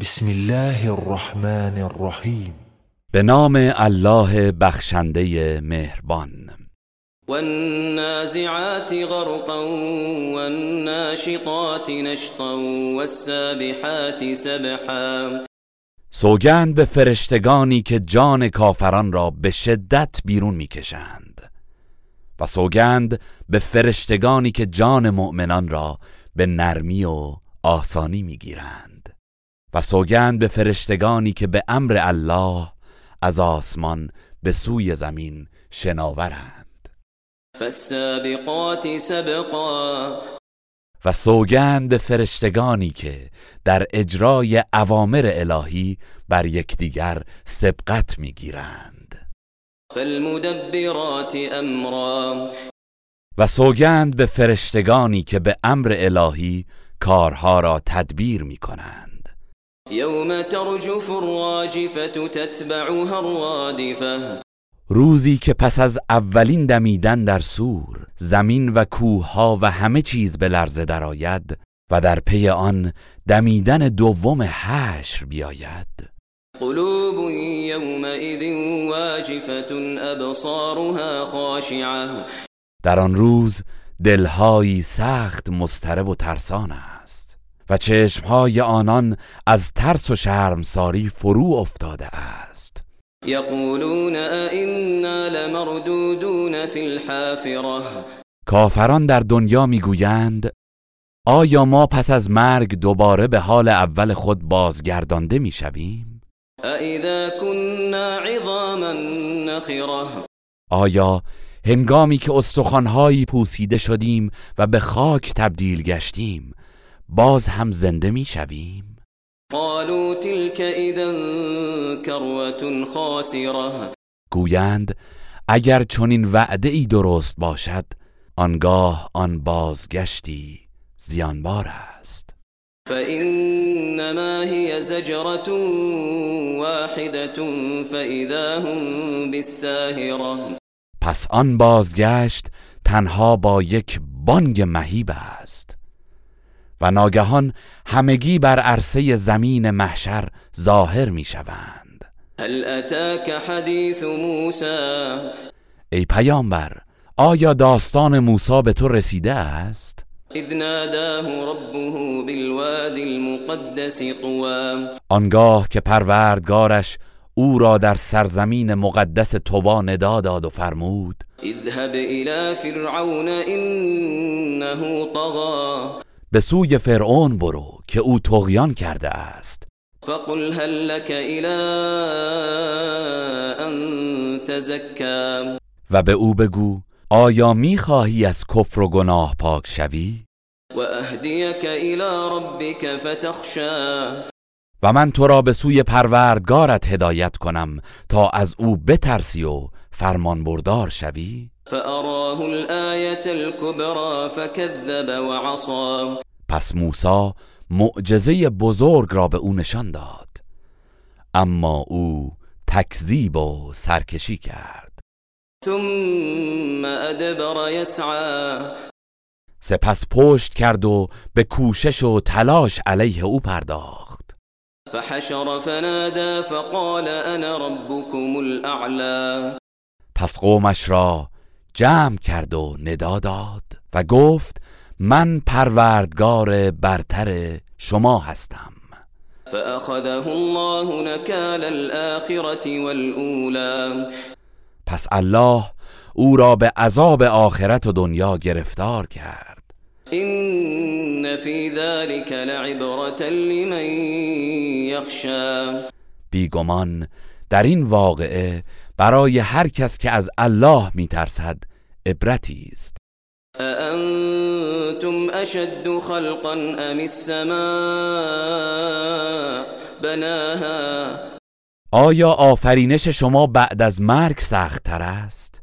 بسم الله الرحمن الرحیم به نام الله بخشنده مهربان. والنازعات غرقا والناشطات نشطا والسابحات سبحا. سوگند به فرشتگانی که جان کافران را به شدت بیرون می‌کشند. و سوگند به فرشتگانی که جان مؤمنان را به نرمی و آسانی می‌گیرند. و سوگند به فرشتگانی که به امر الله از آسمان به سوی زمین شناورند. فالسابقات سبقا. و سوگند به فرشتگانی که در اجرای اوامر الهی بر یکدیگر سبقت می‌گیرند. فالمدبرات امرا. و سوگند به فرشتگانی که به امر الهی کارها را تدبیر می کنند یوم ترجف الراجفة تتبعها الرادفة. روزی که پس از اولین دمیدن در سور زمین و کوهها و همه چیز به لرزه درآید و در پی آن دمیدن دوم حشر بیاید. قلوب يومئذ واجفة أبصارها خاشعة. در آن روز دلهایی سخت مضطرب و ترسان است. و چشمهای آنان از ترس و شرمساری فرو افتاده است. يقولون أئنا لمردودون في الحافرة. کافران در دنیا می‌گویند آیا ما پس از مرگ دوباره به حال اول خود بازگردانده می‌شویم؟ أئذا كنا عظاما نخرة. آیا هنگامی که استخوانهایی پوسیده شدیم و به خاک تبدیل گشتیم باز هم زنده می‌شویم قالوا تلك إذا كروة خاسرة. گویند اگر چنین وعده ای درست باشد آنگاه آن بازگشتی زیانبار است. فإنما هي زجرة واحدة فإذا هم بالساهرة. پس آن بازگشت تنها با یک بانگ مهیب است. و ناگهان همگی بر عرصه زمین محشر ظاهر می شوند هل أتاك حديث موسى ای پیامبر آیا داستان موسی به تو رسیده است؟ إذ ناداه ربه بالوادي المقدس طوى آنگاه که پروردگارش او را در سرزمین مقدس طوا ندا داد و فرمود اذهب إلى فرعون إنه طغى به سوی فرعون برو که او تغیان کرده است. فقل هل لك إلى أن تزكى و به او بگو آیا می‌خواهی از کفر و گناه پاک شوی؟ وأهديك إلى ربك فتخشى و من تو را به سوی پروردگارت هدایت کنم تا از او بترسی و فرمان بردار شوی؟ فأراه الآية الكبرى فكذب وعصى. پس موسی معجزه بزرگ را به او نشان داد. اما او تکذیب و سرکشی کرد. ثم أدبر يسعى. سپس پشت کرد و به کوشش و تلاش علیه او پرداخت. فحشر فنادى فقال أنا ربكم الأعلى. پس قومش را جمع کرد و ندا داد و گفت من پروردگار برتر شما هستم. فأخذه الله نكال الآخرة والأولى. پس الله او را به عذاب آخرت و دنیا گرفتار کرد. إن في ذلك لعبرة لمن يخشى. بیگمان در این واقعه برای هر کس که از الله میترسد عبرتی است. أأنتم أشد خلقا أم السماء؟ بناها. آیا آفرینش شما بعد از مرگ سخت تر است؟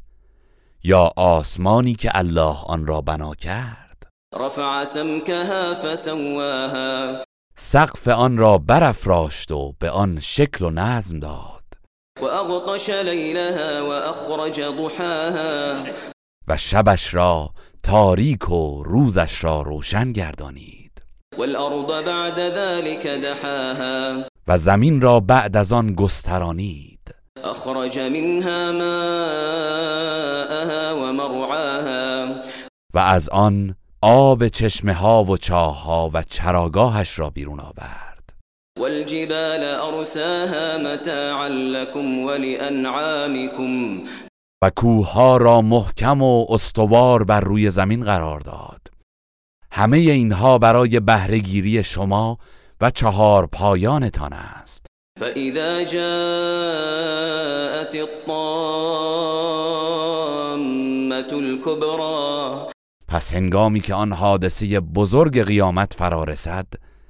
یا آسمانی که الله آن را بنا کرد؟ رفع سمكها فسواها. سقف آن را برافراشت و به آن شکل و نظم داد. وأغطش ليلها وأخرج ضحاها. و شبش را تاریک و روزش را روشن گردانید. والأرض بعد ذلك دحاها. و زمین را بعد از آن گسترانید. أخرج منها ماءها ومرعاها و از آن آب چشمه ها و چاه ها و چراگاهش را بیرون آورد. والجبال أرساها متاعا لكم ولأنعامكم. و کوه را محکم و استوار بر روی زمین قرار داد. همه اینها برای بهرهگیری شما و چهار پایانتان است. فإذا جاءت الطامة الكبرى پس هنگامی که آن حادثه بزرگ قیامت فرا رسد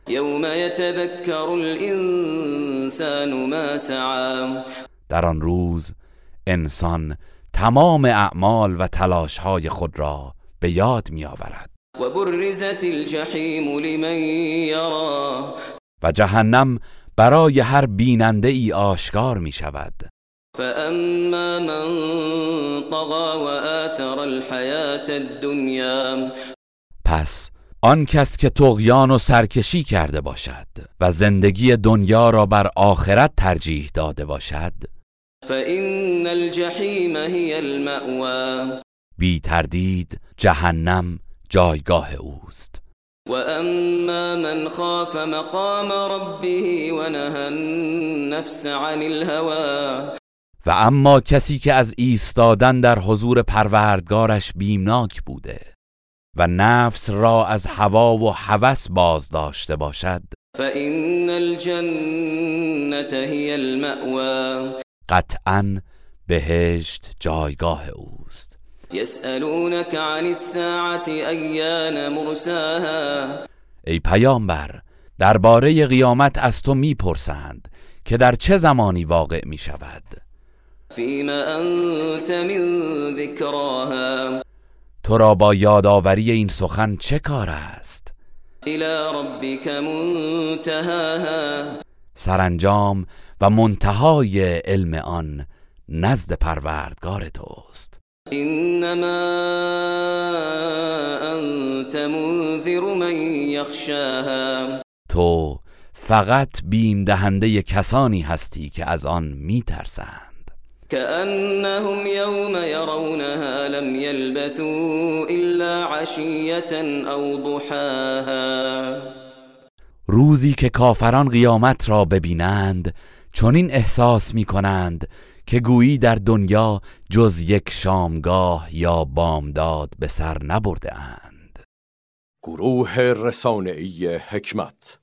يوم يتذكر الإنسان ما سعى در آن روز انسان تمام اعمال و تلاشهای خود را به یاد می آورد وبرزت الجحیم لمن یرا. و جهنم برای هر بیننده ای آشکار می شود فأما من طغى وآثر الحياة الدنيا پس آن کس که تغیان و سرکشی کرده باشد و زندگی دنیا را بر آخرت ترجیح داده باشد فإن الجحيم هي المأوى. بی تردید جهنم جایگاه اوست. وأما من خاف مقام ربه ونهى النفس عن الهوى. و اما کسی که از ایستادن در حضور پروردگارش بیمناک بوده و نفس را از هوا و هوس باز داشته باشد. فإن الجنة هي المأوى. قطعا بهشت جایگاه اوست. يسألونك عن الساعة أيان مرساها. ای پیامبر درباره قیامت از تو می‌پرسند که در چه زمانی واقع می شود فيما أنت من ذكراها تو را با یادآوری این سخن چه کار است؟ إلى ربك منتهاها. سرانجام و منتهای علم آن نزد پروردگار توست. إنما أنت منذر من يخشاها تو فقط بیم دهنده کسانی هستی که از آن میترسند. كأنهم يوم يرونها لم يلبثوا إلا عشية أو ضحاها. روزی که کافران قیامت را ببینند چنین احساس می کنند که گویی در دنیا جز یک شامگاه یا بامداد به سر نبرده اند. گروه رسانه‌ای حکمت